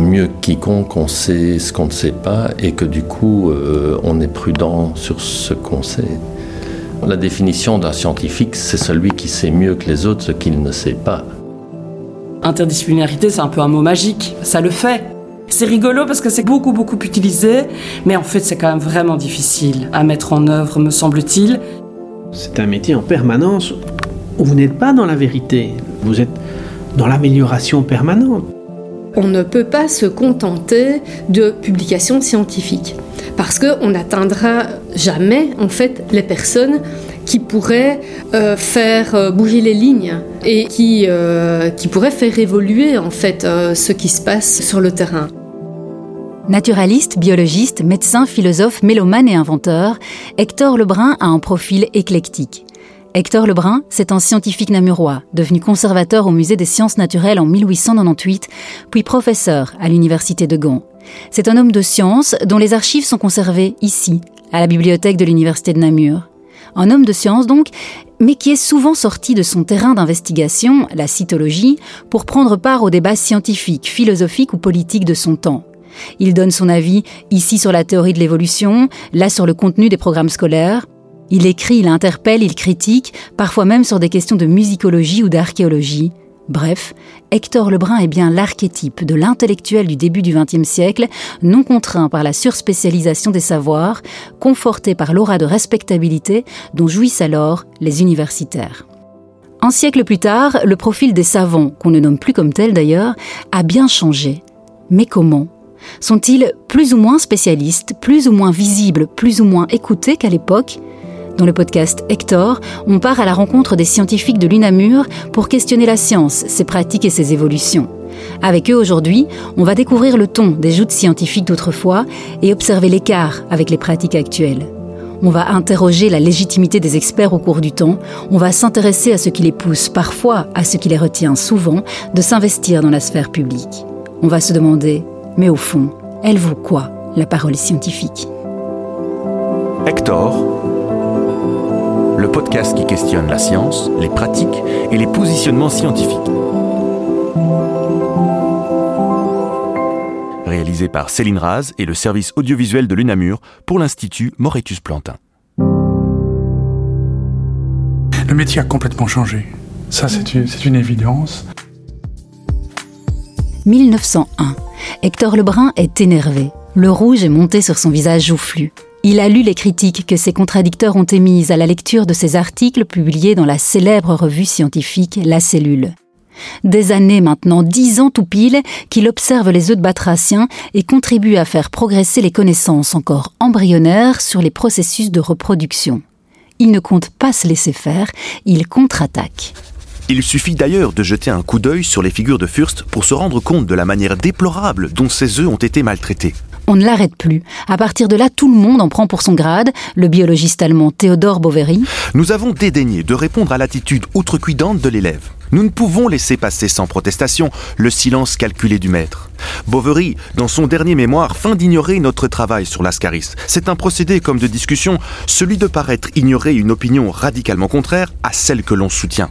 mieux que quiconque, on sait ce qu'on ne sait pas et que du coup, euh, on est prudent sur ce qu'on sait. La définition d'un scientifique, c'est celui qui sait mieux que les autres ce qu'il ne sait pas. Interdisciplinarité, c'est un peu un mot magique, ça le fait. C'est rigolo parce que c'est beaucoup beaucoup utilisé, mais en fait c'est quand même vraiment difficile à mettre en œuvre, me semble-t-il. C'est un métier en permanence où vous n'êtes pas dans la vérité, vous êtes dans l'amélioration permanente. On ne peut pas se contenter de publications scientifiques parce qu'on n'atteindra jamais en fait les personnes qui pourraient euh, faire euh, bouger les lignes et qui, euh, qui pourraient faire évoluer en fait ce qui se passe sur le terrain. Naturaliste, biologiste, médecin, philosophe, mélomane et inventeur, Hector Lebrun a un profil éclectique. Hector Lebrun, c'est un scientifique namurois, devenu conservateur au musée des sciences naturelles en 1898, puis professeur à l'université de Gand. C'est un homme de science dont les archives sont conservées ici, à la bibliothèque de l'université de Namur. Un homme de science donc, mais qui est souvent sorti de son terrain d'investigation, la cytologie, pour prendre part aux débats scientifiques, philosophiques ou politiques de son temps. Il donne son avis ici sur la théorie de l'évolution, là sur le contenu des programmes scolaires. Il écrit, il interpelle, il critique, parfois même sur des questions de musicologie ou d'archéologie. Bref, Hector Lebrun est bien l'archétype de l'intellectuel du début du XXe siècle, non contraint par la surspécialisation des savoirs, conforté par l'aura de respectabilité dont jouissent alors les universitaires. Un siècle plus tard, le profil des savants, qu'on ne nomme plus comme tel d'ailleurs, a bien changé. Mais comment? Sont-ils plus ou moins spécialistes, plus ou moins visibles, plus ou moins écoutés qu'à l'époque? Dans le podcast Hector, on part à la rencontre des scientifiques de l'UNAMUR pour questionner la science, ses pratiques et ses évolutions. Avec eux aujourd'hui, on va découvrir le ton des joutes scientifiques d'autrefois et observer l'écart avec les pratiques actuelles. On va interroger la légitimité des experts au cours du temps, on va s'intéresser à ce qui les pousse, parfois à ce qui les retient souvent, de s'investir dans la sphère publique. On va se demander, mais au fond, elle vaut quoi, la parole scientifique? Hector, le podcast qui questionne la science, les pratiques et les positionnements scientifiques. Réalisé par Céline Raz et le service audiovisuel de l'UNAMUR pour l'Institut Moretus Plantin. Le métier a complètement changé. Ça, c'est une, une évidence. 1901. Hector Lebrun est énervé. Le rouge est monté sur son visage joufflu. Il a lu les critiques que ses contradicteurs ont émises à la lecture de ses articles publiés dans la célèbre revue scientifique La Cellule. Des années maintenant, dix ans tout pile, qu'il observe les œufs de batraciens et contribue à faire progresser les connaissances encore embryonnaires sur les processus de reproduction. Il ne compte pas se laisser faire, il contre-attaque. Il suffit d'ailleurs de jeter un coup d'œil sur les figures de Fürst pour se rendre compte de la manière déplorable dont ces œufs ont été maltraités. On ne l'arrête plus. À partir de là, tout le monde en prend pour son grade. Le biologiste allemand Théodore Boveri. Nous avons dédaigné de répondre à l'attitude outrecuidante de l'élève. Nous ne pouvons laisser passer sans protestation le silence calculé du maître. Boveri, dans son dernier mémoire, feint d'ignorer notre travail sur l'ascaris. C'est un procédé comme de discussion, celui de paraître ignorer une opinion radicalement contraire à celle que l'on soutient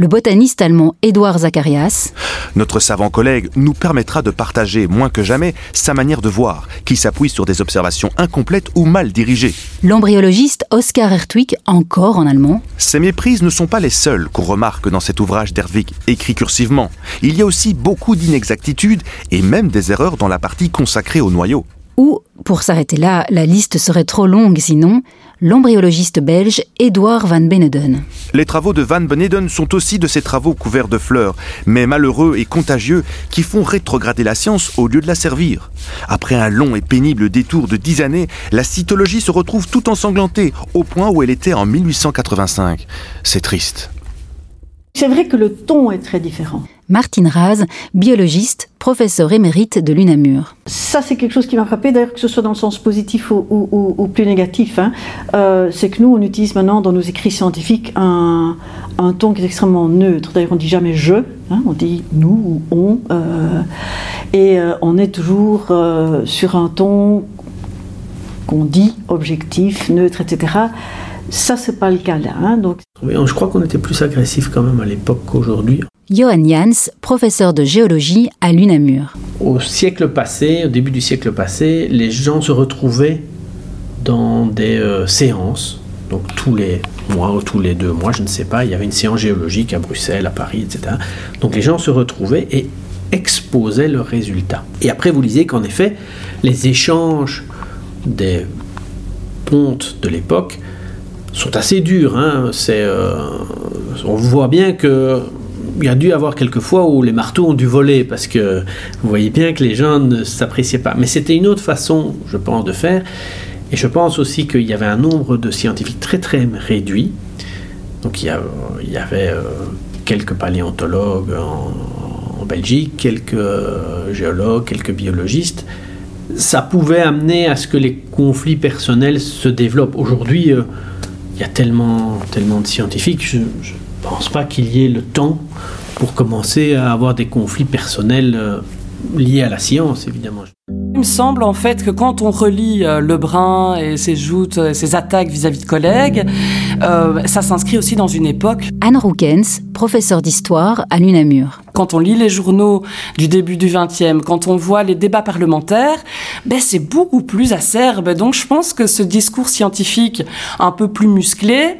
le botaniste allemand Édouard Zacharias. Notre savant collègue nous permettra de partager moins que jamais sa manière de voir, qui s'appuie sur des observations incomplètes ou mal dirigées. L'embryologiste Oskar Hertwig, encore en allemand. Ces méprises ne sont pas les seules qu'on remarque dans cet ouvrage d'Hertwig, écrit cursivement. Il y a aussi beaucoup d'inexactitudes et même des erreurs dans la partie consacrée au noyau. Ou, pour s'arrêter là, la liste serait trop longue sinon, l'embryologiste belge Edouard Van Beneden. Les travaux de Van Beneden sont aussi de ces travaux couverts de fleurs, mais malheureux et contagieux, qui font rétrograder la science au lieu de la servir. Après un long et pénible détour de dix années, la cytologie se retrouve tout ensanglantée, au point où elle était en 1885. C'est triste. C'est vrai que le ton est très différent. Martine Raz, biologiste, professeur émérite de l'UNAMUR. Ça, c'est quelque chose qui m'a frappé, d'ailleurs, que ce soit dans le sens positif ou, plus négatif. Hein. Euh, c'est que nous, on utilise maintenant dans nos écrits scientifiques un, ton qui est extrêmement neutre. D'ailleurs, on dit jamais je, hein, on dit nous ou on. Euh, et euh, on est toujours sur un ton qu'on dit objectif, neutre, etc. Ça, c'est pas le cas là. Hein, donc... je crois qu'on était plus agressif quand même à l'époque qu'aujourd'hui. Johan Jans, professeur de géologie à l'UNAMUR. Au siècle passé, au début du siècle passé, les gens se retrouvaient dans des euh, séances, donc tous les mois ou tous les deux mois, je ne sais pas, il y avait une séance géologique à Bruxelles, à Paris, etc. Donc les gens se retrouvaient et exposaient leurs résultats. Et après, vous lisez qu'en effet, les échanges des pontes de l'époque sont assez durs. Hein. Euh, on voit bien que il y a dû avoir quelques fois où les marteaux ont dû voler parce que vous voyez bien que les gens ne s'appréciaient pas. Mais c'était une autre façon, je pense, de faire. Et je pense aussi qu'il y avait un nombre de scientifiques très très réduit. Donc il y, avait euh, quelques paléontologues en, Belgique, quelques euh, géologues, quelques biologistes. Ça pouvait amener à ce que les conflits personnels se développent. Aujourd'hui, euh, il y a tellement, tellement de scientifiques, pense pas qu'il y ait le temps pour commencer à avoir des conflits personnels euh, liés à la science, évidemment. Il me semble en fait que quand on relit euh, Lebrun et ses joutes, euh, ses attaques vis-à-vis de collègues, euh, ça s'inscrit aussi dans une époque. Anne Roukens, professeure d'histoire à l'UNAMUR. Quand on lit les journaux du début du XXe, quand on voit les débats parlementaires, ben c'est beaucoup plus acerbe. Donc je pense que ce discours scientifique un peu plus musclé,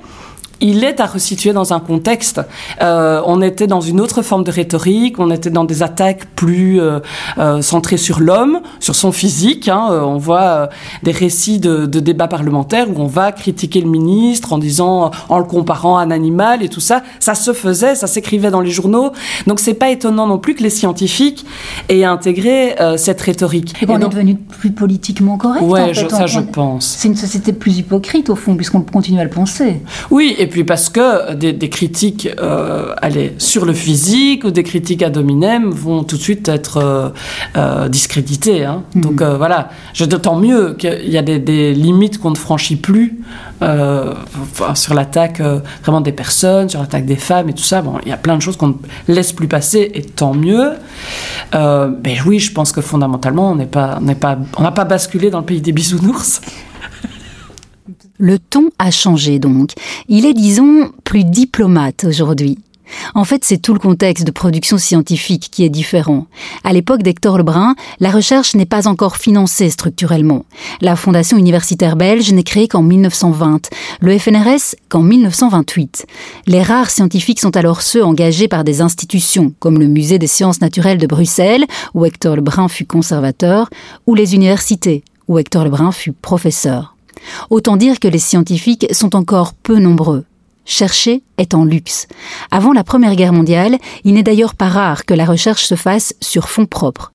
il est à resituer dans un contexte. Euh, on était dans une autre forme de rhétorique, on était dans des attaques plus euh, euh, centrées sur l'homme, sur son physique. Hein. On voit des récits de, de, débats parlementaires où on va critiquer le ministre en disant, en le comparant à un animal et tout ça. Ça se faisait, ça s'écrivait dans les journaux. Donc c'est pas étonnant non plus que les scientifiques aient intégré cette rhétorique. Et, et on donc, est devenu plus politiquement correct. Ouais, en fait. je, ça on, je pense. C'est une société plus hypocrite au fond, puisqu'on continue à le penser. Oui, et puis parce que des, des critiques euh, allez, sur le physique ou des critiques à dominem vont tout de suite être euh, euh, discréditées. Hein. Mmh. Donc euh, voilà, d'autant mieux qu'il y a des, des limites qu'on ne franchit plus sur l'attaque vraiment des personnes, sur l'attaque des femmes et tout ça. Bon, il y a plein de choses qu'on ne laisse plus passer et tant mieux. mais oui, je pense que fondamentalement, on n'est pas, on n'est pas, on n'a pas basculé dans le pays des bisounours. Le ton a changé donc. Il est, disons, plus diplomate aujourd'hui. En fait, c'est tout le contexte de production scientifique qui est différent. À l'époque d'Hector Lebrun, la recherche n'est pas encore financée structurellement. La Fondation universitaire belge n'est créée qu'en 1920, le FNRS qu'en 1928. Les rares scientifiques sont alors ceux engagés par des institutions, comme le Musée des sciences naturelles de Bruxelles, où Hector Lebrun fut conservateur, ou les universités, où Hector Lebrun fut professeur. Autant dire que les scientifiques sont encore peu nombreux. Chercher est en luxe. Avant la Première Guerre mondiale, il n'est d'ailleurs pas rare que la recherche se fasse sur fonds propres.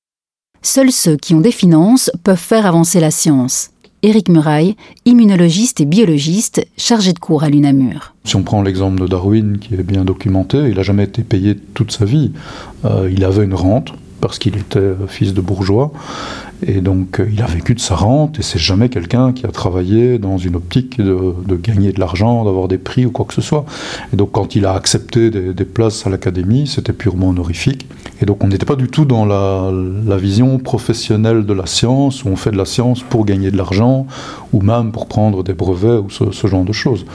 Seuls ceux qui ont des finances peuvent faire avancer la science. Éric Muraille, immunologiste et biologiste, chargé de cours à l'UNAMUR. Si on prend l'exemple de Darwin, qui est bien documenté, il n'a jamais été payé toute sa vie. Euh, il avait une rente, parce qu'il était fils de bourgeois. Et donc, il a vécu de sa rente, et c'est jamais quelqu'un qui a travaillé dans une optique de, gagner de l'argent, d'avoir des prix ou quoi que ce soit. Et donc, quand il a accepté des, places à l'académie, c'était purement honorifique. Et donc, on n'était pas du tout dans la, vision professionnelle de la science, où on fait de la science pour gagner de l'argent, ou même pour prendre des brevets, ou ce, genre de choses.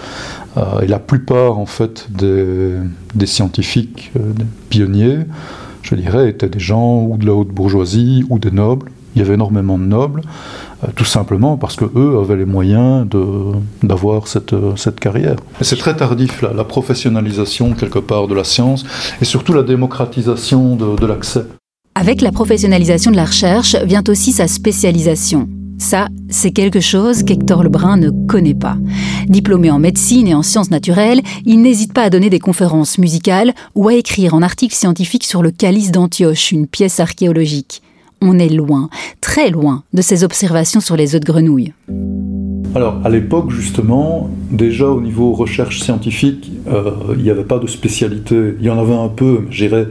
Euh, et la plupart, en fait, des, scientifiques, euh, des pionniers, je dirais, étaient des gens ou de la haute bourgeoisie ou des nobles. Il y avait énormément de nobles, euh, tout simplement parce que eux avaient les moyens d'avoir cette, cette carrière. C'est très tardif, là, la professionnalisation quelque part de la science et surtout la démocratisation de l'accès. Avec la professionnalisation de la recherche vient aussi sa spécialisation. Ça, c'est quelque chose qu'Hector Lebrun ne connaît pas. Diplômé en médecine et en sciences naturelles, il n'hésite pas à donner des conférences musicales ou à écrire en article scientifique sur le calice d'Antioche, une pièce archéologique. On est loin, très loin, de ses observations sur les œufs de grenouille. Alors, à l'époque, justement, déjà au niveau recherche scientifique, euh, il n'y avait pas de spécialité. Il y en avait un peu, j'irais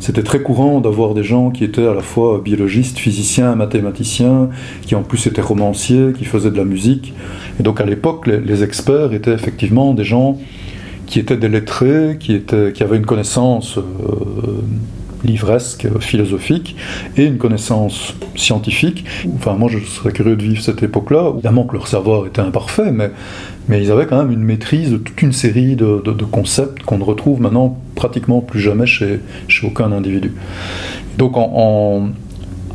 c'était très courant d'avoir des gens qui étaient à la fois biologistes, physiciens, mathématiciens, qui en plus étaient romanciers, qui faisaient de la musique. Et donc à l'époque, les, experts étaient effectivement des gens qui étaient des lettrés, qui avaient une connaissance euh, livresque, philosophique, et une connaissance scientifique. Enfin, moi, je serais curieux de vivre cette époque-là. Évidemment que leur savoir était imparfait, mais, mais ils avaient quand même une maîtrise de toute une série de, concepts qu'on ne retrouve maintenant pratiquement plus jamais chez, chez aucun individu. Donc, en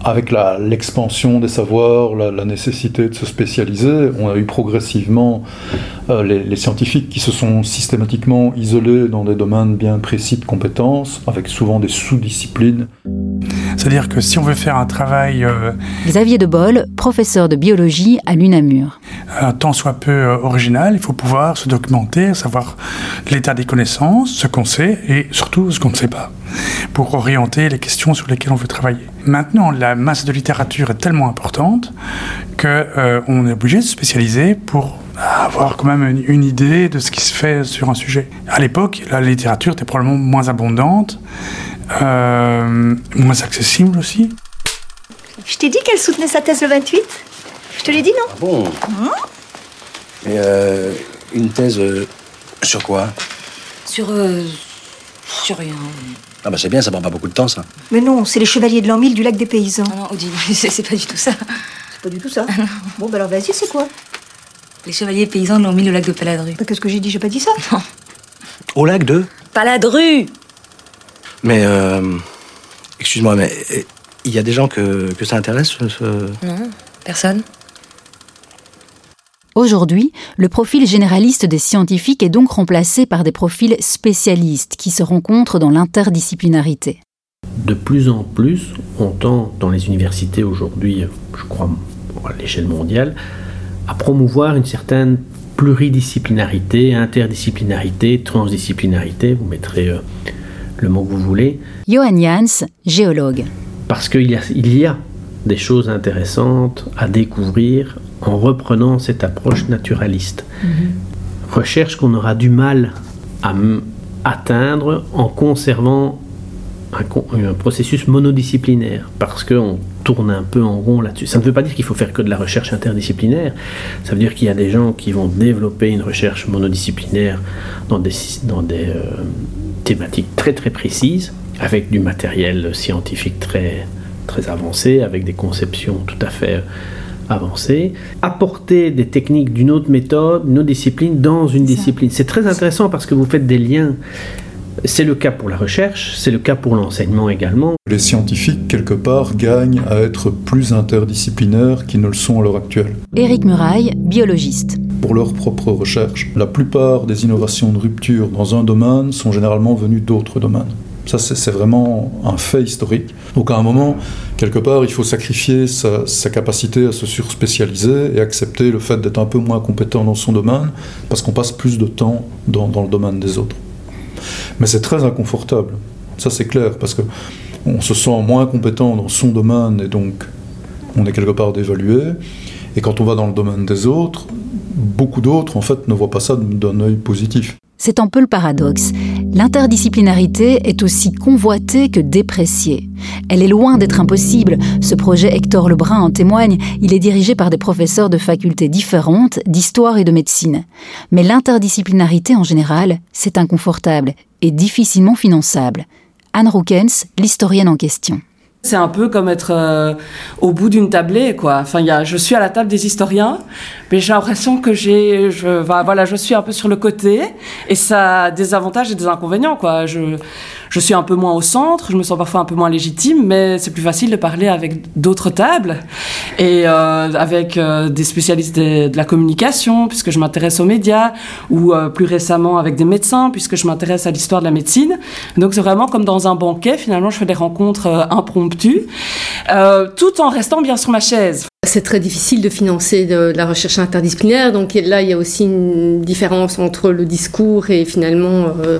avec l'expansion des savoirs, la, nécessité de se spécialiser, on a eu progressivement euh, les, scientifiques qui se sont systématiquement isolés dans des domaines bien précis de compétences, avec souvent des sous-disciplines. C'est-à-dire que si on veut faire un travail... Euh, Xavier Debol, professeur de biologie à l'UNAMUR. Un tant soit peu euh, original, il faut pouvoir se documenter, savoir l'état des connaissances, ce qu'on sait et surtout ce qu'on ne sait pas pour orienter les questions sur lesquelles on veut travailler. Maintenant, la masse de littérature est tellement importante qu'on euh, est obligé de se spécialiser pour avoir quand même une, idée de ce qui se fait sur un sujet. À l'époque, la littérature était probablement moins abondante, euh, moins accessible aussi. Je t'ai dit qu'elle soutenait sa thèse le 28 Je te l'ai dit, non ah bon hein Mais euh, une thèse sur quoi Sur... sur rien. Ah bah c'est bien, ça prend pas beaucoup de temps, ça. Mais non, c'est les chevaliers de l'an 1000 du lac des paysans. Non, non, Odile, c'est pas du tout ça. C'est pas du tout ça Bon, bah alors vas-y, c'est quoi Les chevaliers paysans de l'an 1000 au lac de Paladru. Bah, Qu'est-ce que j'ai dit J'ai pas dit ça Non. Au lac de Paladru Mais, euh... Excuse-moi, mais il y a des gens que, que ça intéresse, ce... Non, personne. Aujourd'hui, le profil généraliste des scientifiques est donc remplacé par des profils spécialistes qui se rencontrent dans l'interdisciplinarité. De plus en plus, on tend dans les universités aujourd'hui, je crois à l'échelle mondiale, à promouvoir une certaine pluridisciplinarité, interdisciplinarité, transdisciplinarité, vous mettrez euh, le mot que vous voulez. Johan Jans, géologue. Parce qu'il y, il y a des choses intéressantes à découvrir en reprenant cette approche naturaliste. Mhm. Recherche qu'on aura du mal à atteindre en conservant un, processus monodisciplinaire, parce qu'on tourne un peu en rond là-dessus. Ça ne veut pas dire qu'il faut faire que de la recherche interdisciplinaire, ça veut dire qu'il y a des gens qui vont développer une recherche monodisciplinaire dans des, dans des euh, thématiques très très précises, avec du matériel scientifique très, très avancé, avec des conceptions tout à fait avancées, apporter des techniques d'une autre méthode, d'une autre discipline dans une discipline. C'est très intéressant parce que vous faites des liens. C'est le cas pour la recherche, c'est le cas pour l'enseignement également. Les scientifiques, quelque part, gagnent à être plus interdisciplinaires qu'ils ne le sont à l'heure actuelle. Éric Muraille, biologiste. Pour leur propre recherche, la plupart des innovations de rupture dans un domaine sont généralement venues d'autres domaines. Ça, c'est vraiment un fait historique. Donc à un moment, quelque part, il faut sacrifier sa, capacité à se surspécialiser et accepter le fait d'être un peu moins compétent dans son domaine, parce qu'on passe plus de temps dans, le domaine des autres. Mais c'est très inconfortable, ça c'est clair, parce que on se sent moins compétent dans son domaine et donc on est quelque part dévalué. Et quand on va dans le domaine des autres, beaucoup d'autres en fait ne voient pas ça d'un œil positif. C'est un peu le paradoxe. L'interdisciplinarité est aussi convoitée que dépréciée. Elle est loin d'être impossible. Ce projet Hector Lebrun en témoigne. Il est dirigé par des professeurs de facultés différentes, d'histoire et de médecine. Mais l'interdisciplinarité en général, c'est inconfortable et difficilement finançable. Anne Roukens, l'historienne en question. C'est un peu comme être euh, au bout d'une tablée, quoi. Enfin, y a, je suis à la table des historiens, mais j'ai l'impression que j'ai, je, voilà, je suis un peu sur le côté, et ça a des avantages et des inconvénients, quoi. Je, je suis un peu moins au centre, je me sens parfois un peu moins légitime, mais c'est plus facile de parler avec d'autres tables et euh, avec euh, des spécialistes de, la communication, puisque je m'intéresse aux médias, ou plus récemment avec des médecins, puisque je m'intéresse à l'histoire de la médecine. Donc c'est vraiment comme dans un banquet, finalement, je fais des rencontres impromptues euh, tout en restant bien sur ma chaise. C'est très difficile de financer la recherche interdisciplinaire, donc là il y a aussi une différence entre le discours et finalement euh,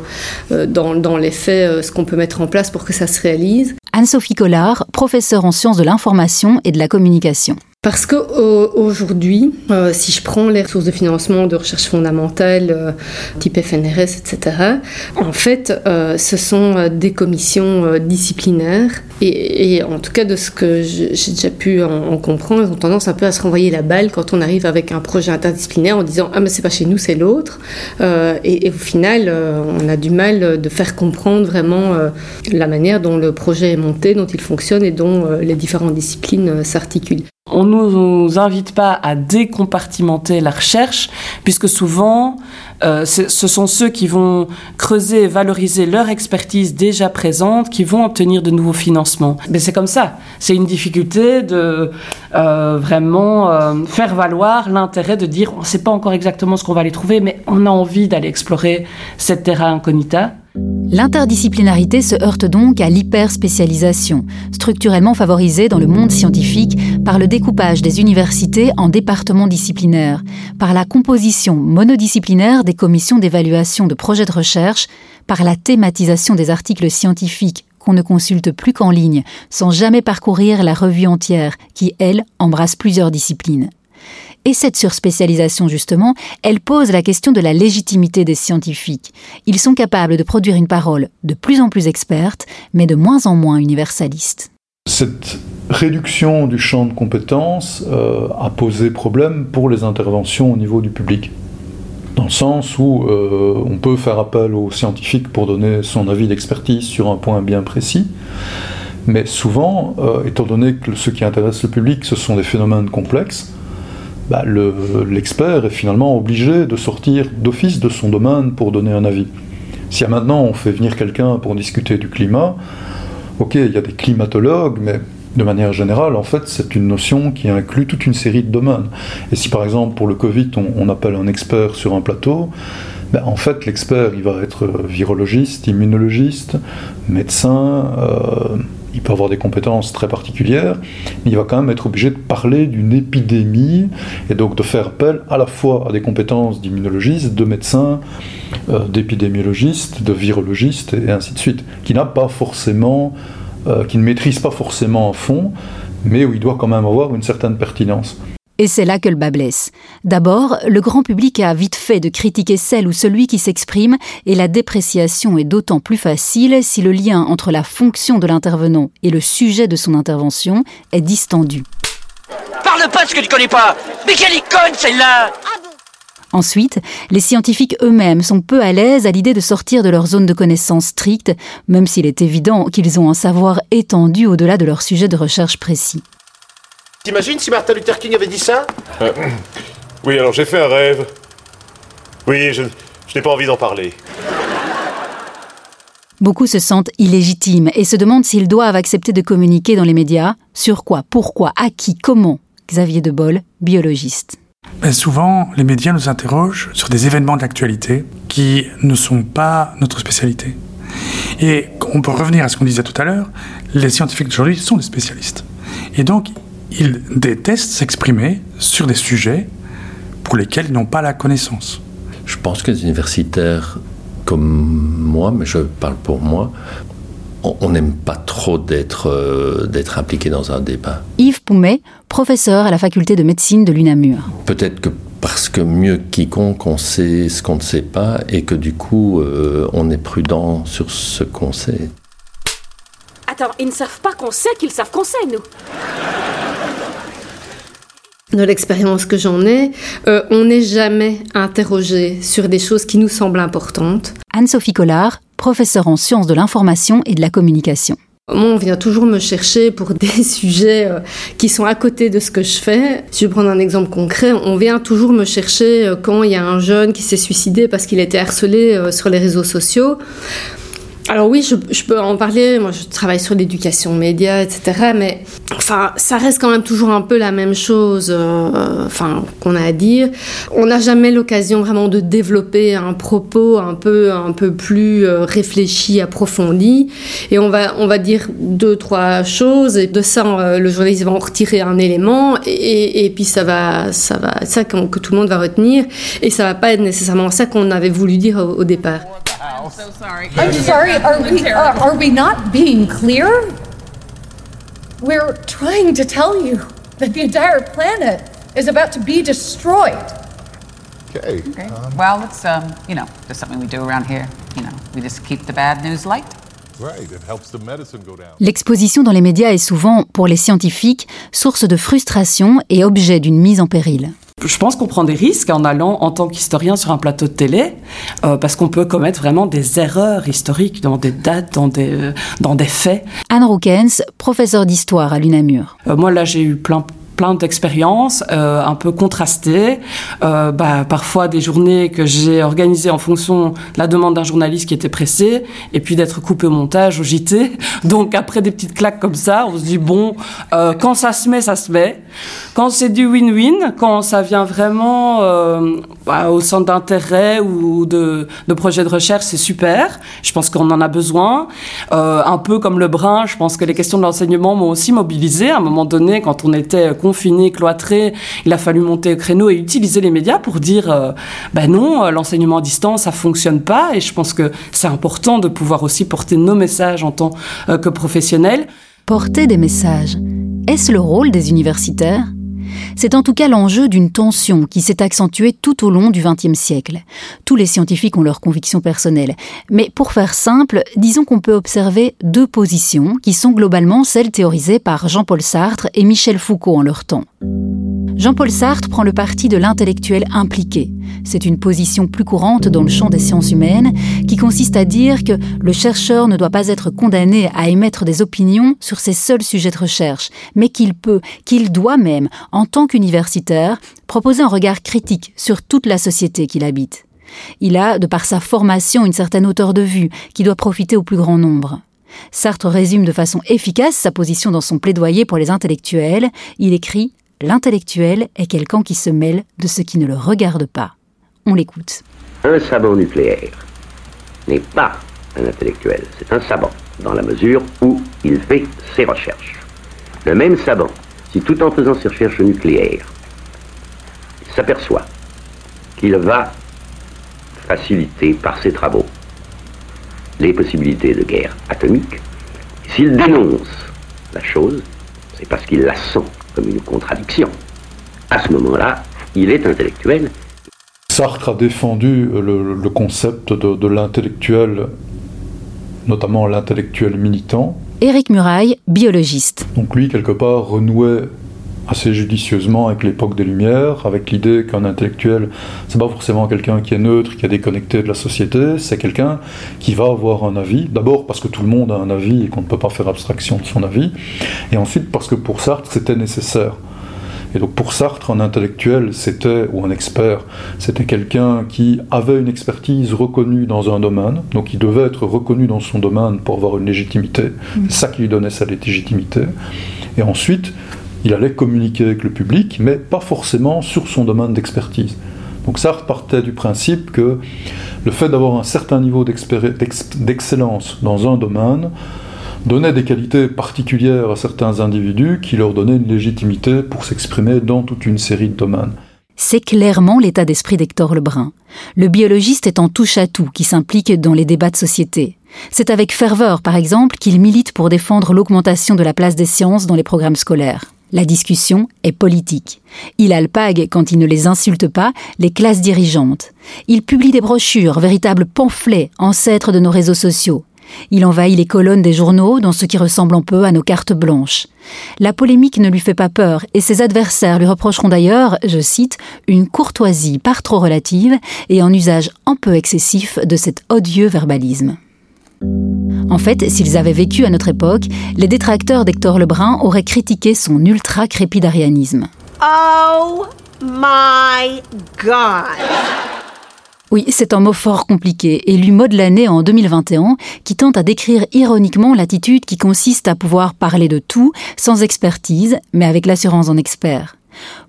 euh, dans, dans, les faits ce qu'on peut mettre en place pour que ça se réalise. Anne-Sophie Collard, professeure en sciences de l'information et de la communication. Parce que aujourd'hui, euh, si je prends les ressources de financement de recherche fondamentale, euh, type FNRS, etc., en fait, euh, ce sont des commissions disciplinaires. Et, en tout cas, de ce que j'ai déjà pu en, comprendre, ils ont tendance un peu à se renvoyer la balle quand on arrive avec un projet interdisciplinaire en disant Ah, mais c'est pas chez nous, c'est l'autre. Et, au final, on a du mal de faire comprendre vraiment la manière dont le projet est monté, dont il fonctionne et dont les différentes disciplines s'articulent. Nous invite pas à décompartimenter la recherche, puisque souvent, euh, ce sont ceux qui vont creuser et valoriser leur expertise déjà présente qui vont obtenir de nouveaux financements. Mais c'est comme ça. C'est une difficulté de euh, vraiment euh, faire valoir l'intérêt de dire on ne sait pas encore exactement ce qu'on va aller trouver, mais on a envie d'aller explorer cette terra incognita. L'interdisciplinarité se heurte donc à l'hyperspécialisation, structurellement favorisée dans le monde scientifique par le découpage des universités en départements disciplinaires, par la composition monodisciplinaire des commissions d'évaluation de projets de recherche, par la thématisation des articles scientifiques qu'on ne consulte plus qu'en ligne, sans jamais parcourir la revue entière, qui, elle, embrasse plusieurs disciplines. Et cette surspécialisation, justement, elle pose la question de la légitimité des scientifiques. Ils sont capables de produire une parole de plus en plus experte, mais de moins en moins universaliste. Cette réduction du champ de compétences euh, a posé problème pour les interventions au niveau du public. Dans le sens où euh, on peut faire appel aux scientifiques pour donner son avis d'expertise sur un point bien précis, mais souvent, euh, étant donné que ce qui intéresse le public, ce sont des phénomènes complexes, bah, l'expert est finalement obligé de sortir d'office de son domaine pour donner un avis. Si maintenant on fait venir quelqu'un pour discuter du climat, ok, il y a des climatologues, mais de manière générale, en fait, c'est une notion qui inclut toute une série de domaines. Et si par exemple pour le Covid, on, appelle un expert sur un plateau, ben, en fait, l'expert, il va être virologiste, immunologiste, médecin, euh, il peut avoir des compétences très particulières, mais il va quand même être obligé de parler d'une épidémie et donc de faire appel à la fois à des compétences d'immunologiste, de médecin, euh, d'épidémiologiste, de virologiste et ainsi de suite, qui n'a pas forcément, euh, qui ne maîtrise pas forcément à fond, mais où il doit quand même avoir une certaine pertinence. Et c'est là que le bas blesse. D'abord, le grand public a vite fait de critiquer celle ou celui qui s'exprime, et la dépréciation est d'autant plus facile si le lien entre la fonction de l'intervenant et le sujet de son intervention est distendu. Parle pas de ce que tu connais pas Mais quelle icône celle-là Ensuite, les scientifiques eux-mêmes sont peu à l'aise à l'idée de sortir de leur zone de connaissance stricte, même s'il est évident qu'ils ont un savoir étendu au-delà de leur sujet de recherche précis. T'imagines si Martin Luther King avait dit ça euh, Oui, alors j'ai fait un rêve. Oui, je, n'ai pas envie d'en parler. Beaucoup se sentent illégitimes et se demandent s'ils doivent accepter de communiquer dans les médias. Sur quoi Pourquoi À qui Comment? Xavier Debol, biologiste. Ben souvent, les médias nous interrogent sur des événements d'actualité qui ne sont pas notre spécialité. Et on peut revenir à ce qu'on disait tout à l'heure, les scientifiques d'aujourd'hui sont des spécialistes. Et donc, ils détestent s'exprimer sur des sujets pour lesquels ils n'ont pas la connaissance. Je pense que les universitaires comme moi, mais je parle pour moi, on n'aime pas trop d'être euh, d'être impliqué dans un débat. Yves Poumet, professeur à la faculté de médecine de l'UNAMUR. Peut-être que parce que mieux quiconque on sait ce qu'on ne sait pas et que du coup euh, on est prudent sur ce qu'on sait. Attends, ils ne savent pas qu'on sait qu'ils savent qu'on sait, nous de l'expérience que j'en ai, euh, on n'est jamais interrogé sur des choses qui nous semblent importantes. Anne-Sophie Collard, professeure en sciences de l'information et de la communication. Moi, on vient toujours me chercher pour des sujets euh, qui sont à côté de ce que je fais. Si je prends un exemple concret, on vient toujours me chercher euh, quand il y a un jeune qui s'est suicidé parce qu'il était harcelé sur les réseaux sociaux. Alors oui, je, peux en parler. Moi, je travaille sur l'éducation média, etc. Mais enfin, ça reste quand même toujours un peu la même chose. Euh, enfin, qu'on a à dire. On n'a jamais l'occasion vraiment de développer un propos un peu, un peu plus euh, réfléchi, approfondi. Et on va, on va dire deux, trois choses. Et de ça, le journaliste va en retirer un élément. Et, et, puis ça va, ça va, ça que, tout le monde va retenir. Et ça va pas être nécessairement ça qu'on avait voulu dire au départ. I'm so sorry. I'm sorry. Are we uh, are we not being clear? We're trying to tell you. that the entire planet is about to be destroyed. Okay. Okay. Well, it's um, you know, just something we do around here. You know, we just keep the bad news light. L'exposition dans les médias est souvent, pour les scientifiques, source de frustration et objet d'une mise en péril. Je pense qu'on prend des risques en allant en tant qu'historien sur un plateau de télé, euh, parce qu'on peut commettre vraiment des erreurs historiques dans des dates, dans des, euh, dans des faits. Anne Roukens, professeure d'histoire à l'UNAMUR. Euh, moi, là, j'ai eu plein plein d'expériences euh, un peu contrastées. Euh, bah, parfois des journées que j'ai organisées en fonction de la demande d'un journaliste qui était pressé, et puis d'être coupé au montage, au JT. Donc après des petites claques comme ça, on se dit bon, euh, quand ça se met, ça se met. Quand c'est du win-win, quand ça vient vraiment bah, au centre d'intérêt ou de, de projets de recherche, c'est super. Je pense qu'on en a besoin. Un peu comme le brin, je pense que les questions de l'enseignement m'ont aussi mobilisé à un moment donné quand on était confiné, cloîtré, il a fallu monter au créneau et utiliser les médias pour dire euh, ben non, euh, l'enseignement à distance, ça fonctionne pas. Et je pense que c'est important de pouvoir aussi porter nos messages en tant euh, que professionnels. Porter des messages, est-ce le rôle des universitaires? C'est en tout cas l'enjeu d'une tension qui s'est accentuée tout au long du XXe siècle. Tous les scientifiques ont leurs convictions personnelles. Mais pour faire simple, disons qu'on peut observer deux positions qui sont globalement celles théorisées par Jean-Paul Sartre et Michel Foucault en leur temps. Jean-Paul Sartre prend le parti de l'intellectuel impliqué. C'est une position plus courante dans le champ des sciences humaines qui consiste à dire que le chercheur ne doit pas être condamné à émettre des opinions sur ses seuls sujets de recherche, mais qu'il peut, qu'il doit même, en tant qu'universitaire, proposer un regard critique sur toute la société qu'il habite. Il a, de par sa formation, une certaine hauteur de vue qui doit profiter au plus grand nombre. Sartre résume de façon efficace sa position dans son plaidoyer pour les intellectuels. Il écrit L'intellectuel est quelqu'un qui se mêle de ce qui ne le regarde pas. On l'écoute. Un savant nucléaire n'est pas un intellectuel, c'est un savant, dans la mesure où il fait ses recherches. Le même savant, si tout en faisant ses recherches nucléaires, il s'aperçoit qu'il va faciliter par ses travaux les possibilités de guerre atomique, s'il dénonce la chose, c'est parce qu'il la sent comme une contradiction. À ce moment-là, il est intellectuel. Sartre a défendu le, concept de, l'intellectuel, notamment l'intellectuel militant. Éric Muraille, biologiste. Donc lui, quelque part, renouait assez judicieusement avec l'époque des Lumières, avec l'idée qu'un intellectuel, c'est pas forcément quelqu'un qui est neutre, qui est déconnecté de la société, c'est quelqu'un qui va avoir un avis, d'abord parce que tout le monde a un avis et qu'on ne peut pas faire abstraction de son avis, et ensuite parce que pour Sartre c'était nécessaire. Et donc pour Sartre, un intellectuel, c'était, ou un expert, c'était quelqu'un qui avait une expertise reconnue dans un domaine, donc il devait être reconnu dans son domaine pour avoir une légitimité, c'est ça qui lui donnait sa légitimité. Et ensuite, il allait communiquer avec le public, mais pas forcément sur son domaine d'expertise. Donc Sartre partait du principe que le fait d'avoir un certain niveau d'excellence dans un domaine donnait des qualités particulières à certains individus qui leur donnaient une légitimité pour s'exprimer dans toute une série de domaines. C'est clairement l'état d'esprit d'Hector Lebrun. Le biologiste est en touche à tout qui s'implique dans les débats de société. C'est avec ferveur, par exemple, qu'il milite pour défendre l'augmentation de la place des sciences dans les programmes scolaires. La discussion est politique. Il alpague, quand il ne les insulte pas, les classes dirigeantes. Il publie des brochures, véritables pamphlets, ancêtres de nos réseaux sociaux. Il envahit les colonnes des journaux dans ce qui ressemble un peu à nos cartes blanches. La polémique ne lui fait pas peur et ses adversaires lui reprocheront d'ailleurs, je cite, une courtoisie par trop relative et un usage un peu excessif de cet odieux verbalisme. En fait, s'ils avaient vécu à notre époque, les détracteurs d'Hector Lebrun auraient critiqué son ultra-crépidarianisme. Oh my god! Oui, c'est un mot fort compliqué, élu mot de l'année en 2021, qui tente à décrire ironiquement l'attitude qui consiste à pouvoir parler de tout, sans expertise, mais avec l'assurance d'un expert.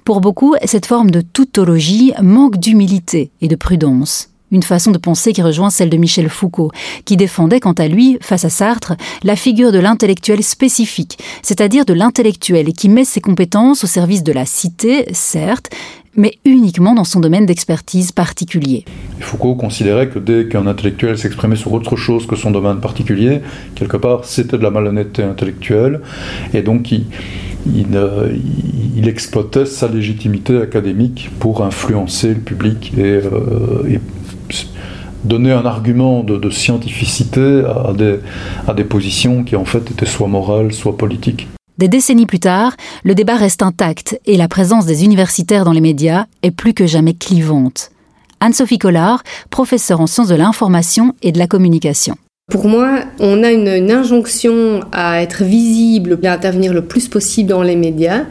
Pour beaucoup, cette forme de tautologie manque d'humilité et de prudence une façon de penser qui rejoint celle de Michel Foucault, qui défendait quant à lui, face à Sartre, la figure de l'intellectuel spécifique, c'est-à-dire de l'intellectuel qui met ses compétences au service de la cité, certes, mais uniquement dans son domaine d'expertise particulier. Foucault considérait que dès qu'un intellectuel s'exprimait sur autre chose que son domaine particulier, quelque part, c'était de la malhonnêteté intellectuelle, et donc il, il, exploitait sa légitimité académique pour influencer le public et, donner un argument de, scientificité à des, à des positions qui en fait étaient soit morales, soit politiques. Des décennies plus tard, le débat reste intact et la présence des universitaires dans les médias est plus que jamais clivante. Anne-Sophie Collard, professeure en sciences de l'information et de la communication. Pour moi, on a une, injonction à être visible, à intervenir le plus possible dans les médias,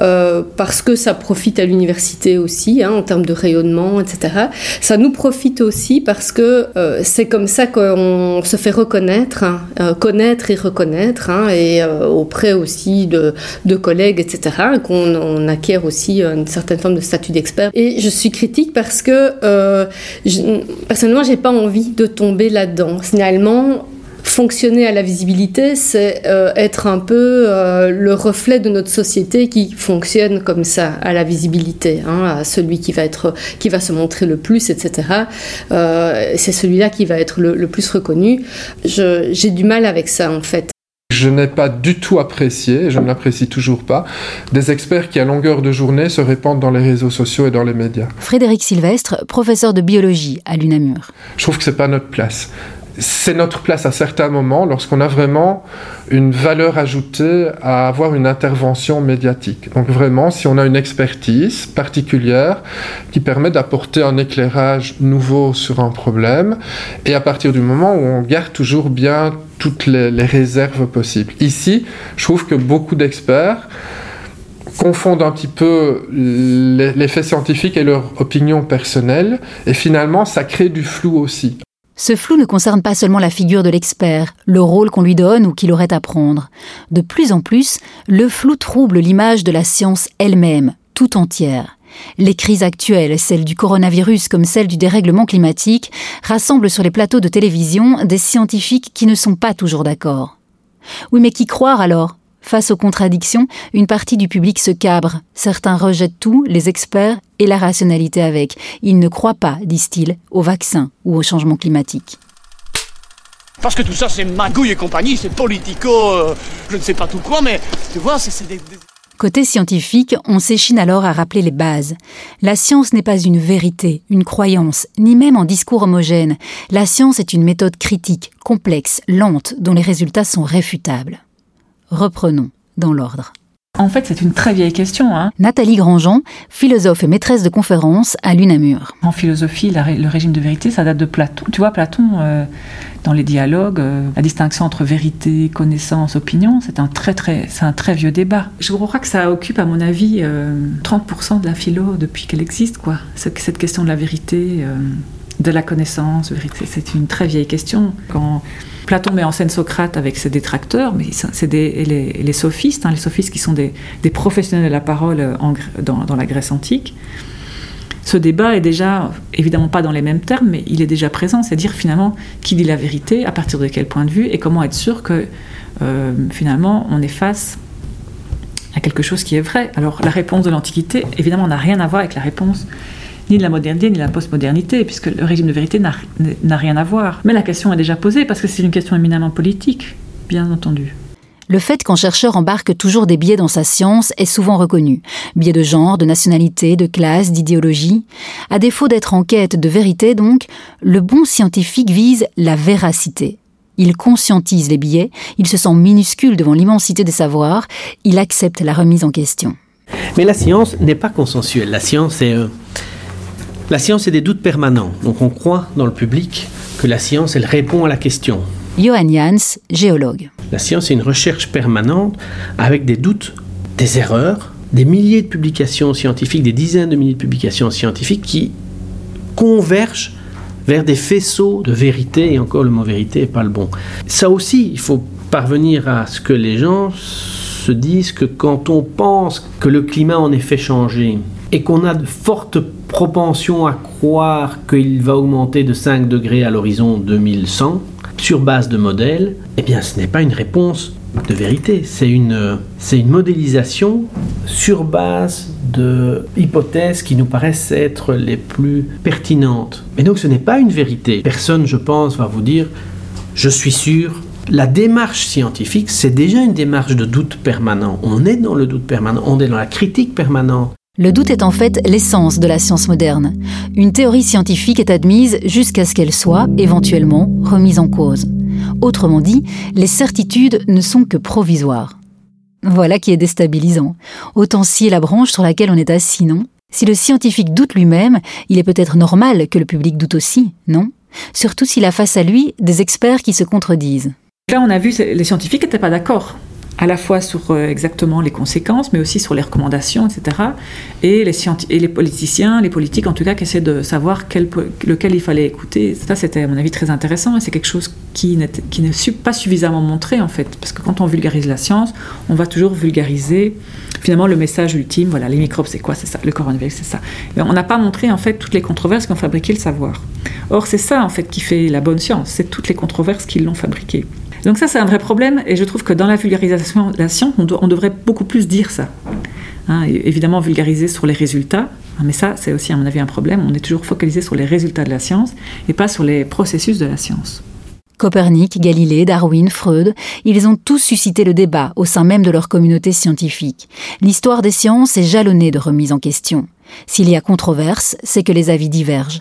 euh, parce que ça profite à l'université aussi, hein, en termes de rayonnement, etc. Ça nous profite aussi parce que euh, c'est comme ça qu'on se fait reconnaître, hein, euh, connaître et reconnaître, hein, et auprès aussi de, de collègues, etc., qu'on acquiert aussi une certaine forme de statut d'expert. Et je suis critique parce que, je, personnellement, j'ai pas envie de tomber là-dedans. Fonctionner à la visibilité, c'est euh, être un peu euh, le reflet de notre société qui fonctionne comme ça, à la visibilité, hein, à celui qui va, être, qui va se montrer le plus, etc. Euh, c'est celui-là qui va être le, le plus reconnu. J'ai du mal avec ça, en fait. Je n'ai pas du tout apprécié, et je ne l'apprécie toujours pas, des experts qui à longueur de journée se répandent dans les réseaux sociaux et dans les médias. Frédéric Sylvestre, professeur de biologie à l'UNAMUR. Je trouve que c'est pas notre place c'est notre place à certains moments lorsqu'on a vraiment une valeur ajoutée à avoir une intervention médiatique. Donc vraiment, si on a une expertise particulière qui permet d'apporter un éclairage nouveau sur un problème, et à partir du moment où on garde toujours bien toutes les, réserves possibles. Ici, je trouve que beaucoup d'experts confondent un petit peu l'effet scientifique et leur opinion personnelle, et finalement, ça crée du flou aussi. Ce flou ne concerne pas seulement la figure de l'expert, le rôle qu'on lui donne ou qu'il aurait à prendre. De plus en plus, le flou trouble l'image de la science elle-même, tout entière. Les crises actuelles, celles du coronavirus comme celle du dérèglement climatique, rassemblent sur les plateaux de télévision des scientifiques qui ne sont pas toujours d'accord. Oui, mais qui croire alors? Face aux contradictions, une partie du public se cabre. Certains rejettent tout, les experts et la rationalité avec. Ils ne croient pas, disent-ils, au vaccin ou au changement climatique. Parce que tout ça, c'est magouille et compagnie, c'est politico, euh, je ne sais pas tout quoi, mais tu vois, c'est des... Côté scientifique, on s'échine alors à rappeler les bases. La science n'est pas une vérité, une croyance, ni même en discours homogène. La science est une méthode critique, complexe, lente, dont les résultats sont réfutables. Reprenons dans l'ordre. En fait, c'est une très vieille question. Hein. Nathalie Grandjean, philosophe et maîtresse de conférences à l'UNAMUR. En philosophie, le régime de vérité, ça date de Platon. Tu vois, Platon, euh, dans les dialogues, euh, la distinction entre vérité, connaissance, opinion, c'est un très, très, c'est un très vieux débat. Je crois que ça occupe, à mon avis, 30% euh, de la philo depuis qu'elle existe, quoi. Cette question de la vérité, de la connaissance, c'est une très vieille question. Quand Platon met en scène Socrate avec ses détracteurs, mais c'est les, sophistes, hein, les sophistes qui sont des, professionnels de la parole euh, dans, la Grèce antique. Ce débat est déjà, évidemment pas dans les mêmes termes, mais il est déjà présent, c'est à dire finalement qui dit la vérité, à partir de quel point de vue, et comment être sûr que euh, finalement on est face à quelque chose qui est vrai. Alors la réponse de l'Antiquité, évidemment, n'a rien à voir avec la réponse ni de la modernité ni de la postmodernité, puisque le régime de vérité n'a rien à voir. Mais la question est déjà posée parce que c'est une question éminemment politique, bien entendu. Le fait qu'un chercheur embarque toujours des biais dans sa science est souvent reconnu. Biais de genre, de nationalité, de classe, d'idéologie. À défaut d'être en quête de vérité, donc, le bon scientifique vise la véracité. Il conscientise les biais, il se sent minuscule devant l'immensité des savoirs, il accepte la remise en question. Mais la science n'est pas consensuelle. La science est... Euh, la science est des doutes permanents, donc on croit dans le public que la science, elle répond à la question. Johan Jans, géologue. La science est une recherche permanente avec des doutes, des erreurs, des milliers de publications scientifiques, des dizaines de milliers de publications scientifiques qui convergent vers des faisceaux de vérité, et encore le mot vérité n'est pas le bon. Ça aussi, il faut parvenir à ce que les gens se disent que quand on pense que le climat en effet changé et qu'on a de fortes propension à croire qu'il va augmenter de 5 degrés à l'horizon 2100 sur base de modèles, eh bien ce n'est pas une réponse de vérité, c'est une, c'est une modélisation sur base de hypothèses qui nous paraissent être les plus pertinentes. Mais donc ce n'est pas une vérité. Personne, je pense, va vous dire je suis sûr la démarche scientifique, c'est déjà une démarche de doute permanent. On est dans le doute permanent, on est dans la critique permanente. Le doute est en fait l'essence de la science moderne. Une théorie scientifique est admise jusqu'à ce qu'elle soit, éventuellement, remise en cause. Autrement dit, les certitudes ne sont que provisoires. Voilà qui est déstabilisant. Autant scier la branche sur laquelle on est assis, non? Si le scientifique doute lui-même, il est peut-être normal que le public doute aussi, non? Surtout s'il a face à lui des experts qui se contredisent. Là, on a vu, les scientifiques n'étaient pas d'accord à la fois sur euh, exactement les conséquences, mais aussi sur les recommandations, etc. Et les, et les politiciens, les politiques en tout cas, qui essaient de savoir quel, lequel il fallait écouter. Ça, c'était à mon avis très intéressant et c'est quelque chose qui n'est pas suffisamment montré en fait. Parce que quand on vulgarise la science, on va toujours vulgariser finalement le message ultime. Voilà, les microbes, c'est quoi C'est ça. Le coronavirus, c'est ça. Mais on n'a pas montré en fait toutes les controverses qui ont fabriqué le savoir. Or, c'est ça en fait qui fait la bonne science. C'est toutes les controverses qui l'ont fabriqué. Donc ça, c'est un vrai problème, et je trouve que dans la vulgarisation de la science, on, devrait beaucoup plus dire ça. Hein, évidemment, vulgariser sur les résultats, hein, mais ça, c'est aussi, à mon avis, un problème. On est toujours focalisé sur les résultats de la science et pas sur les processus de la science. Copernic, Galilée, Darwin, Freud, ils ont tous suscité le débat au sein même de leur communauté scientifique. L'histoire des sciences est jalonnée de remises en question. S'il y a controverse, c'est que les avis divergent.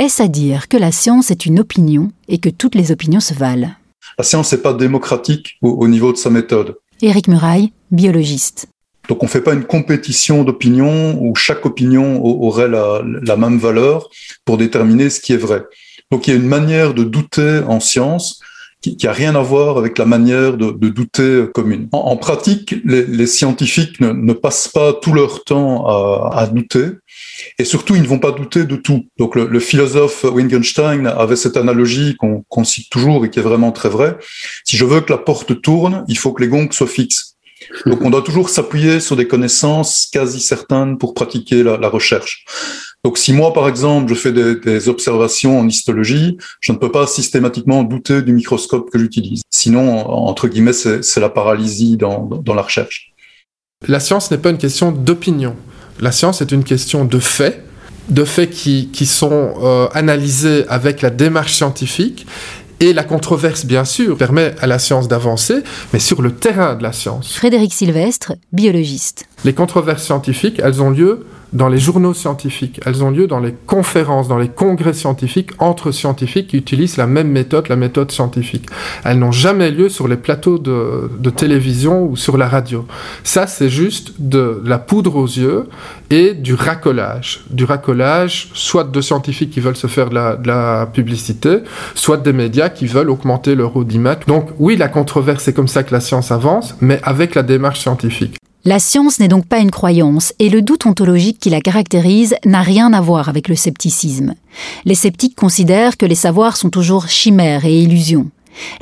Est-ce à dire que la science est une opinion et que toutes les opinions se valent? La science n'est pas démocratique au, niveau de sa méthode. Éric Muraille, biologiste. Donc on ne fait pas une compétition d'opinion où chaque opinion aurait la, même valeur pour déterminer ce qui est vrai. Donc il y a une manière de douter en science qui n'a rien à voir avec la manière de, douter commune. En, pratique, les, scientifiques ne, passent pas tout leur temps à douter, et surtout, ils ne vont pas douter de tout. Donc le, philosophe Wittgenstein avait cette analogie qu'on cite toujours et qui est vraiment très vraie. Si je veux que la porte tourne, il faut que les gongs soient fixes. Donc on doit toujours s'appuyer sur des connaissances quasi certaines pour pratiquer la, recherche. Donc si moi, par exemple, je fais des, observations en histologie, je ne peux pas systématiquement douter du microscope que j'utilise. Sinon, entre guillemets, c'est la paralysie dans la recherche. La science n'est pas une question d'opinion. La science est une question de faits, de faits qui, sont euh, analysés avec la démarche scientifique. Et la controverse, bien sûr, permet à la science d'avancer, mais sur le terrain de la science. Frédéric Sylvestre, biologiste. Les controverses scientifiques, elles ont lieu dans les journaux scientifiques, elles ont lieu dans les conférences, dans les congrès scientifiques entre scientifiques qui utilisent la même méthode, la méthode scientifique. Elles n'ont jamais lieu sur les plateaux de, télévision ou sur la radio. Ça, c'est juste de la poudre aux yeux et du racolage. Du racolage, soit de scientifiques qui veulent se faire de la, de la publicité, soit des médias qui veulent augmenter leur audimat. Donc oui, la controverse, c'est comme ça que la science avance, mais avec la démarche scientifique. La science n'est donc pas une croyance, et le doute ontologique qui la caractérise n'a rien à voir avec le scepticisme. Les sceptiques considèrent que les savoirs sont toujours chimères et illusions.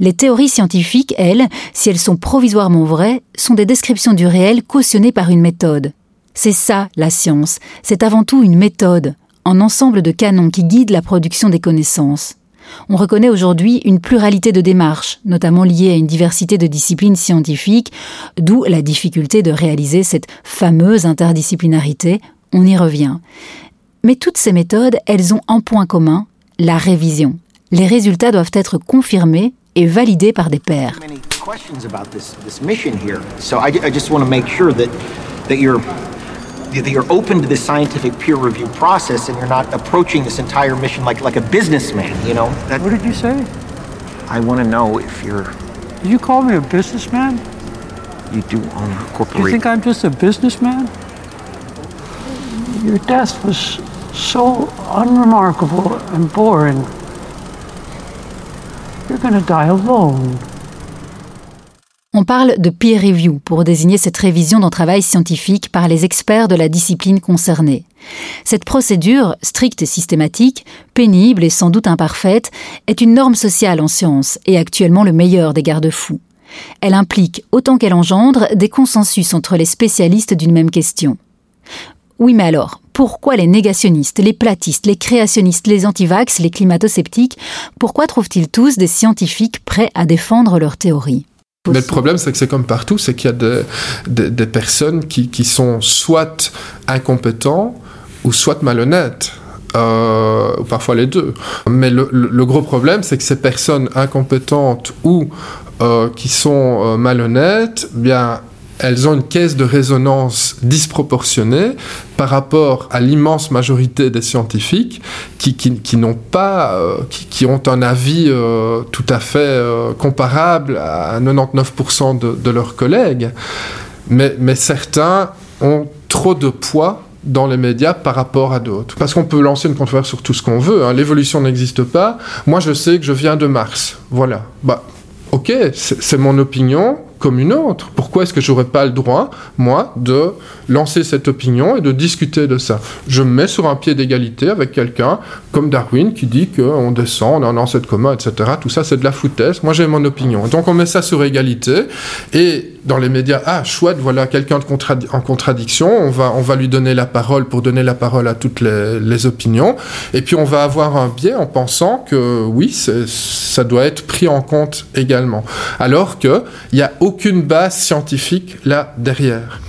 Les théories scientifiques, elles, si elles sont provisoirement vraies, sont des descriptions du réel cautionnées par une méthode. C'est ça, la science, c'est avant tout une méthode, un ensemble de canons qui guident la production des connaissances. On reconnaît aujourd'hui une pluralité de démarches, notamment liées à une diversité de disciplines scientifiques, d'où la difficulté de réaliser cette fameuse interdisciplinarité, on y revient. Mais toutes ces méthodes, elles ont un point commun, la révision. Les résultats doivent être confirmés et validés par des pairs. that you're open to this scientific peer review process and you're not approaching this entire mission like like a businessman, you know? That, what did you say? I want to know if you're... Did you call me a businessman? You do own a corporation. You think I'm just a businessman? Your death was so unremarkable and boring. You're going to die alone. On parle de peer review pour désigner cette révision d'un travail scientifique par les experts de la discipline concernée. Cette procédure, stricte et systématique, pénible et sans doute imparfaite, est une norme sociale en science et actuellement le meilleur des garde-fous. Elle implique, autant qu'elle engendre, des consensus entre les spécialistes d'une même question. Oui, mais alors, pourquoi les négationnistes, les platistes, les créationnistes, les antivax, les climato-sceptiques, pourquoi trouvent-ils tous des scientifiques prêts à défendre leurs théories mais le problème, c'est que c'est comme partout, c'est qu'il y a des, personnes qui, qui, sont soit incompétents ou soit malhonnêtes. Euh, ou parfois les deux. Mais le, le gros problème, c'est que ces personnes incompétentes ou euh, qui sont euh, malhonnêtes, bien, elles ont une caisse de résonance disproportionnée par rapport à l'immense majorité des scientifiques qui, qui, n'ont pas, euh, qui, ont un avis tout à fait comparable à 99% de, de, leurs collègues. Mais, mais certains ont trop de poids dans les médias par rapport à d'autres. Parce qu'on peut lancer une controverse sur tout ce qu'on veut. Hein. L'évolution n'existe pas. Moi, je sais que je viens de Mars. Voilà. Bah, ok, c'est mon opinion comme une autre. Pourquoi est-ce que j'aurais pas le droit, moi, de lancer cette opinion et de discuter de ça? Je me mets sur un pied d'égalité avec quelqu'un comme Darwin qui dit qu'on descend, on a un ancêtre commun, etc. Tout ça, c'est de la foutaise. Moi, j'ai mon opinion. Donc, on met ça sur égalité et dans les médias, ah, chouette, voilà quelqu'un en contradiction, on va, on va lui donner la parole pour donner la parole à toutes les, les opinions. Et puis, on va avoir un biais en pensant que oui, ça doit être pris en compte également. Alors qu'il n'y a aucun aucune base scientifique là derrière.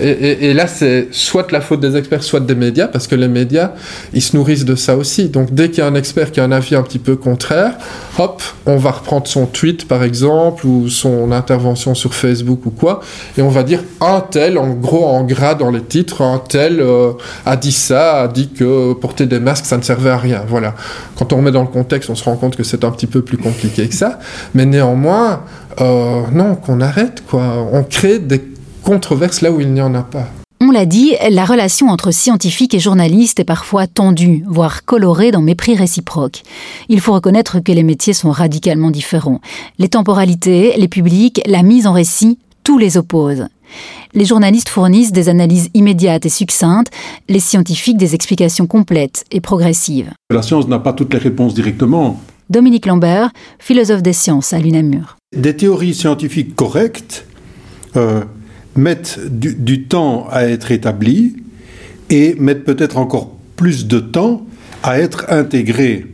Et, là, c'est soit la faute des experts, soit des médias, parce que les médias, ils se nourrissent de ça aussi. Donc, dès qu'il y a un expert qui a un avis un petit peu contraire, hop, on va reprendre son tweet, par exemple, ou son intervention sur Facebook ou quoi, et on va dire un tel, en gros, en gras dans les titres, un tel euh, a dit ça, a dit que porter des masques, ça ne servait à rien. Voilà. Quand on remet dans le contexte, on se rend compte que c'est un petit peu plus compliqué que ça. Mais néanmoins, euh, non, qu'on arrête, quoi. On crée des controverse là où il n'y en a pas. On l'a dit, la relation entre scientifiques et journalistes est parfois tendue, voire colorée dans mépris réciproque. Il faut reconnaître que les métiers sont radicalement différents. Les temporalités, les publics, la mise en récit, tout les oppose. Les journalistes fournissent des analyses immédiates et succinctes, les scientifiques des explications complètes et progressives. La science n'a pas toutes les réponses directement. Dominique Lambert, philosophe des sciences à l'UNAMUR. Des théories scientifiques correctes euh, mettent du, temps à être établis et mettent peut-être encore plus de temps à être intégrés.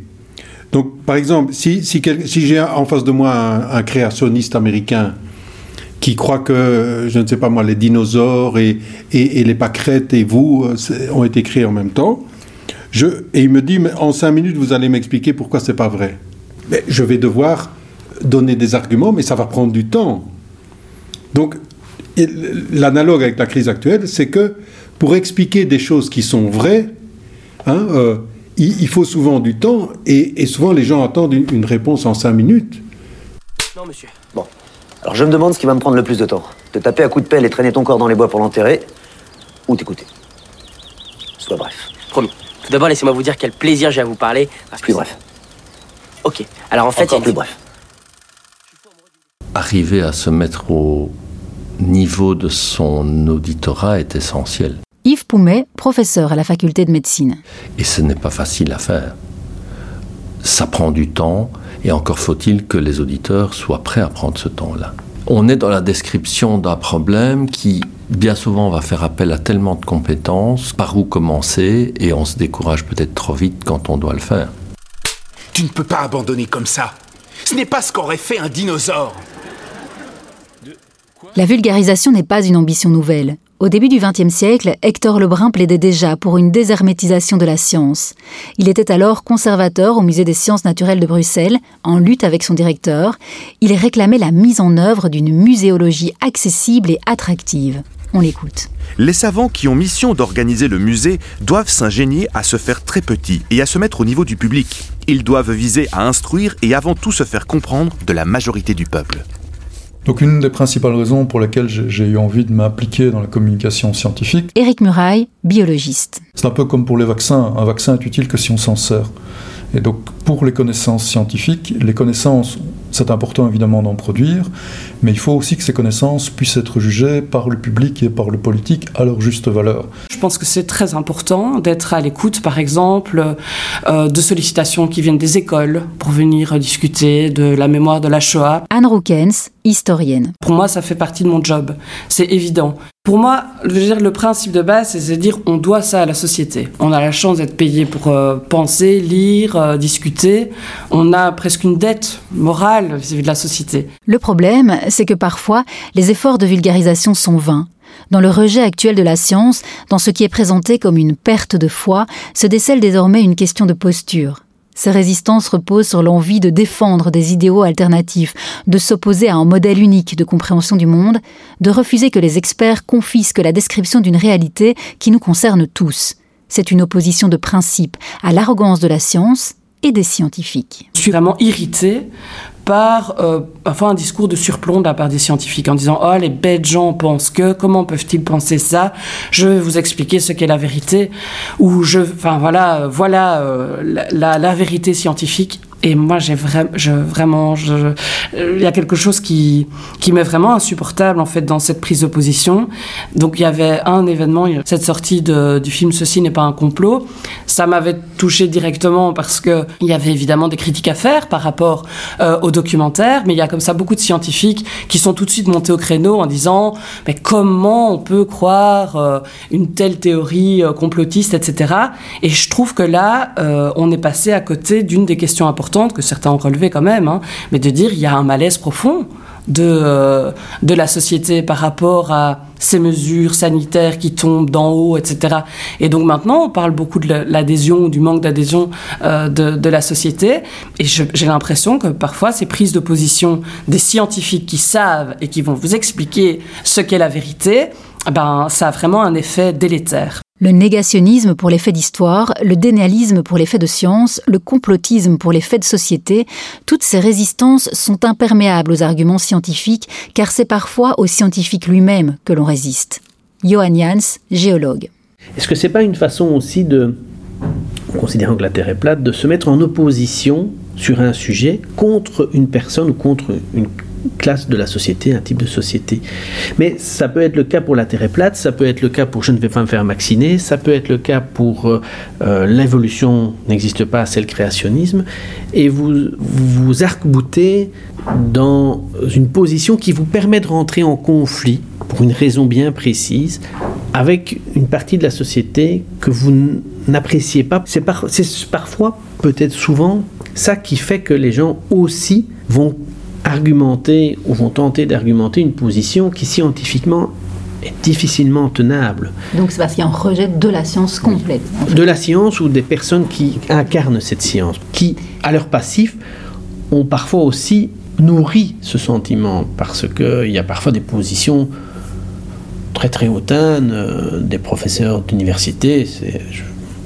Donc, par exemple, si, si, j'ai en face de moi un, créationniste américain qui croit que, je ne sais pas moi, les dinosaures et, et, les pâquerettes et vous euh, ont été créés en même temps, je, et il me dit, mais en cinq minutes, vous allez m'expliquer pourquoi c'est pas vrai. Mais je vais devoir donner des arguments, mais ça va prendre du temps. Donc, l'analogue avec la crise actuelle, c'est que pour expliquer des choses qui sont vraies, hein, euh, il, faut souvent du temps, et, souvent les gens attendent une, réponse en cinq minutes. Non, monsieur. Bon. Alors je me demande ce qui va me prendre le plus de temps. Te taper à coups de pelle et traîner ton corps dans les bois pour l'enterrer, ou t'écouter. Sois bref. Promis. Tout d'abord, laissez-moi vous dire quel plaisir j'ai à vous parler. Parce plus bref. Ok. Alors en fait, Encore plus bref. Arriver à se mettre au, niveau de son auditorat est essentiel. Yves Poumet, professeur à la faculté de médecine. Et ce n'est pas facile à faire. Ça prend du temps et encore faut-il que les auditeurs soient prêts à prendre ce temps-là. On est dans la description d'un problème qui, bien souvent, va faire appel à tellement de compétences, par où commencer, et on se décourage peut-être trop vite quand on doit le faire. Tu ne peux pas abandonner comme ça. Ce n'est pas ce qu'aurait fait un dinosaure. La vulgarisation n'est pas une ambition nouvelle. Au début du XXe siècle, Hector Lebrun plaidait déjà pour une déshermétisation de la science. Il était alors conservateur au Musée des sciences naturelles de Bruxelles, en lutte avec son directeur. Il réclamait la mise en œuvre d'une muséologie accessible et attractive. On l'écoute. Les savants qui ont mission d'organiser le musée doivent s'ingénier à se faire très petits et à se mettre au niveau du public. Ils doivent viser à instruire et avant tout se faire comprendre de la majorité du peuple. Donc une des principales raisons pour lesquelles j'ai eu envie de m'impliquer dans la communication scientifique. Éric Muraille, biologiste. C'est un peu comme pour les vaccins. Un vaccin est utile que si on s'en sert. Et donc pour les connaissances scientifiques, les connaissances, c'est important évidemment d'en produire, mais il faut aussi que ces connaissances puissent être jugées par le public et par le politique à leur juste valeur. Je pense que c'est très important d'être à l'écoute, par exemple, euh, de sollicitations qui viennent des écoles pour venir discuter de la mémoire de la Shoah. Anne Roukens, historienne. Pour moi, ça fait partie de mon job. C'est évident. Pour moi, je veux dire, le principe de base, c'est de dire on doit ça à la société. On a la chance d'être payé pour euh, penser, lire, euh, discuter. On a presque une dette morale vis-à-vis de la société. Le problème, c'est que parfois, les efforts de vulgarisation sont vains. Dans le rejet actuel de la science, dans ce qui est présenté comme une perte de foi, se décèle désormais une question de posture. Ces résistances reposent sur l'envie de défendre des idéaux alternatifs, de s'opposer à un modèle unique de compréhension du monde, de refuser que les experts confisquent la description d'une réalité qui nous concerne tous. C'est une opposition de principe à l'arrogance de la science et des scientifiques. Je suis vraiment par euh, un discours de surplomb de la part des scientifiques en disant oh les bêtes gens pensent que comment peuvent-ils penser ça? Je vais vous expliquer ce qu'est la vérité ou je enfin voilà voilà euh, la, vérité scientifique et moi, j'ai vraiment, il y a quelque chose qui, qui m'est vraiment insupportable en fait dans cette prise de position. Donc il y avait un événement, cette sortie du film Ceci n'est pas un complot. Ça m'avait touché directement parce que il y avait évidemment des critiques à faire par rapport euh, au documentaire, mais il y a comme ça beaucoup de scientifiques qui sont tout de suite montés au créneau en disant mais comment on peut croire euh, une telle théorie euh, complotiste, etc. Et je trouve que là, on est passé à côté d'une des questions importantes que certains ont relevé quand même, hein, mais de dire il y a un malaise profond de, euh, de la société par rapport à ces mesures sanitaires qui tombent d'en haut, etc. Et donc maintenant, on parle beaucoup de l'adhésion du manque d'adhésion euh, de, de, la société. Et j'ai l'impression que parfois, ces prises de position des scientifiques qui savent et qui vont vous expliquer ce qu'est la vérité, ben, ça a vraiment un effet délétère. Le négationnisme pour les faits d'histoire, le dénialisme pour les faits de science, le complotisme pour les faits de société, toutes ces résistances sont imperméables aux arguments scientifiques car c'est parfois aux scientifiques lui-même que l'on résiste. Johan Jans, géologue. Est-ce que c'est pas une façon aussi de, considérant que la Terre est plate, de se mettre en opposition sur un sujet contre une personne ou contre une classe de la société, un type de société. Mais ça peut être le cas pour la Terre est plate, ça peut être le cas pour je ne vais pas me faire vacciner, ça peut être le cas pour euh, euh, l'évolution n'existe pas, c'est le créationnisme, et vous vous arc-boutez dans une position qui vous permet de rentrer en conflit pour une raison bien précise avec une partie de la société que vous n'appréciez pas. C'est par, parfois, peut-être souvent, ça qui fait que les gens aussi vont argumenter ou vont tenter d'argumenter une position qui scientifiquement est difficilement tenable. Donc c'est parce qu'il y a un rejet de la science complète. De la science ou des personnes qui incarnent cette science, qui, à leur passif, ont parfois aussi nourri ce sentiment, parce qu'il y a parfois des positions très très hautaines, euh, des professeurs d'université.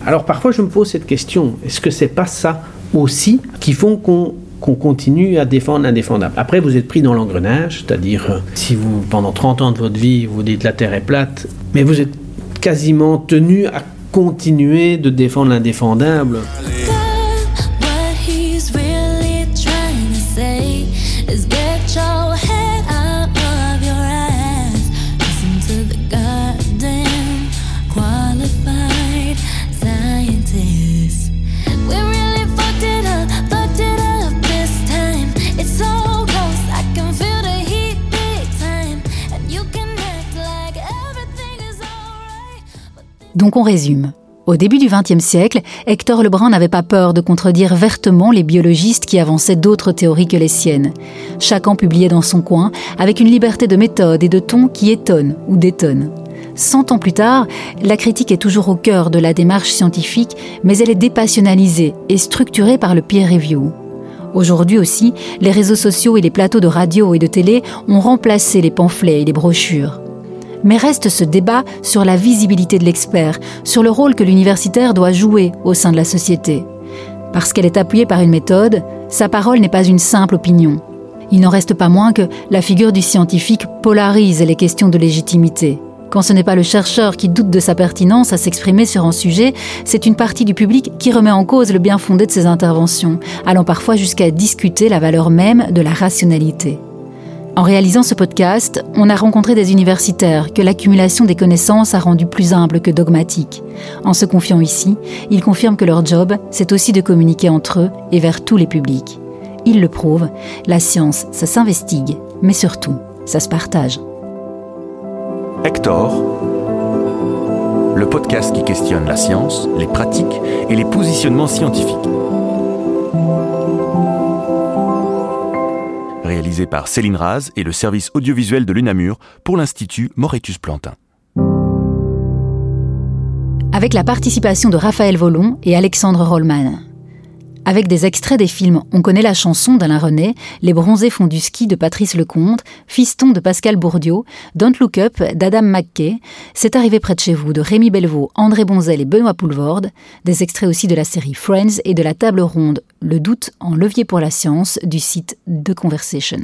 Alors parfois je me pose cette question, est-ce que c'est pas ça aussi qui font qu'on qu'on continue à défendre l'indéfendable. Après, vous êtes pris dans l'engrenage, c'est-à-dire euh, si vous, pendant 30 ans de votre vie, vous dites la Terre est plate, mais vous êtes quasiment tenu à continuer de défendre l'indéfendable. Donc on résume. Au début du XXe siècle, Hector Lebrun n'avait pas peur de contredire vertement les biologistes qui avançaient d'autres théories que les siennes. Chacun publiait dans son coin, avec une liberté de méthode et de ton qui étonne ou détonne. Cent ans plus tard, la critique est toujours au cœur de la démarche scientifique, mais elle est dépassionnalisée et structurée par le peer review. Aujourd'hui aussi, les réseaux sociaux et les plateaux de radio et de télé ont remplacé les pamphlets et les brochures mais reste ce débat sur la visibilité de l'expert, sur le rôle que l'universitaire doit jouer au sein de la société. Parce qu'elle est appuyée par une méthode, sa parole n'est pas une simple opinion. Il n'en reste pas moins que la figure du scientifique polarise les questions de légitimité. Quand ce n'est pas le chercheur qui doute de sa pertinence à s'exprimer sur un sujet, c'est une partie du public qui remet en cause le bien fondé de ses interventions, allant parfois jusqu'à discuter la valeur même de la rationalité. En réalisant ce podcast, on a rencontré des universitaires que l'accumulation des connaissances a rendu plus humbles que dogmatiques. En se confiant ici, ils confirment que leur job, c'est aussi de communiquer entre eux et vers tous les publics. Ils le prouvent, la science, ça s'investigue, mais surtout, ça se partage. Hector, le podcast qui questionne la science, les pratiques et les positionnements scientifiques. Réalisé par Céline Raz et le service audiovisuel de l'UNAMUR pour l'Institut Moretus Plantin. Avec la participation de Raphaël Volon et Alexandre Rollman. Avec des extraits des films On connaît la chanson d'Alain René, Les bronzés font du ski de Patrice Lecomte, Fiston de Pascal Bourdieu, Don't Look Up d'Adam McKay, C'est arrivé près de chez vous de Rémi Belvaux, André Bonzel et Benoît Poulvorde, des extraits aussi de la série Friends et de la table ronde Le doute en levier pour la science du site The Conversation.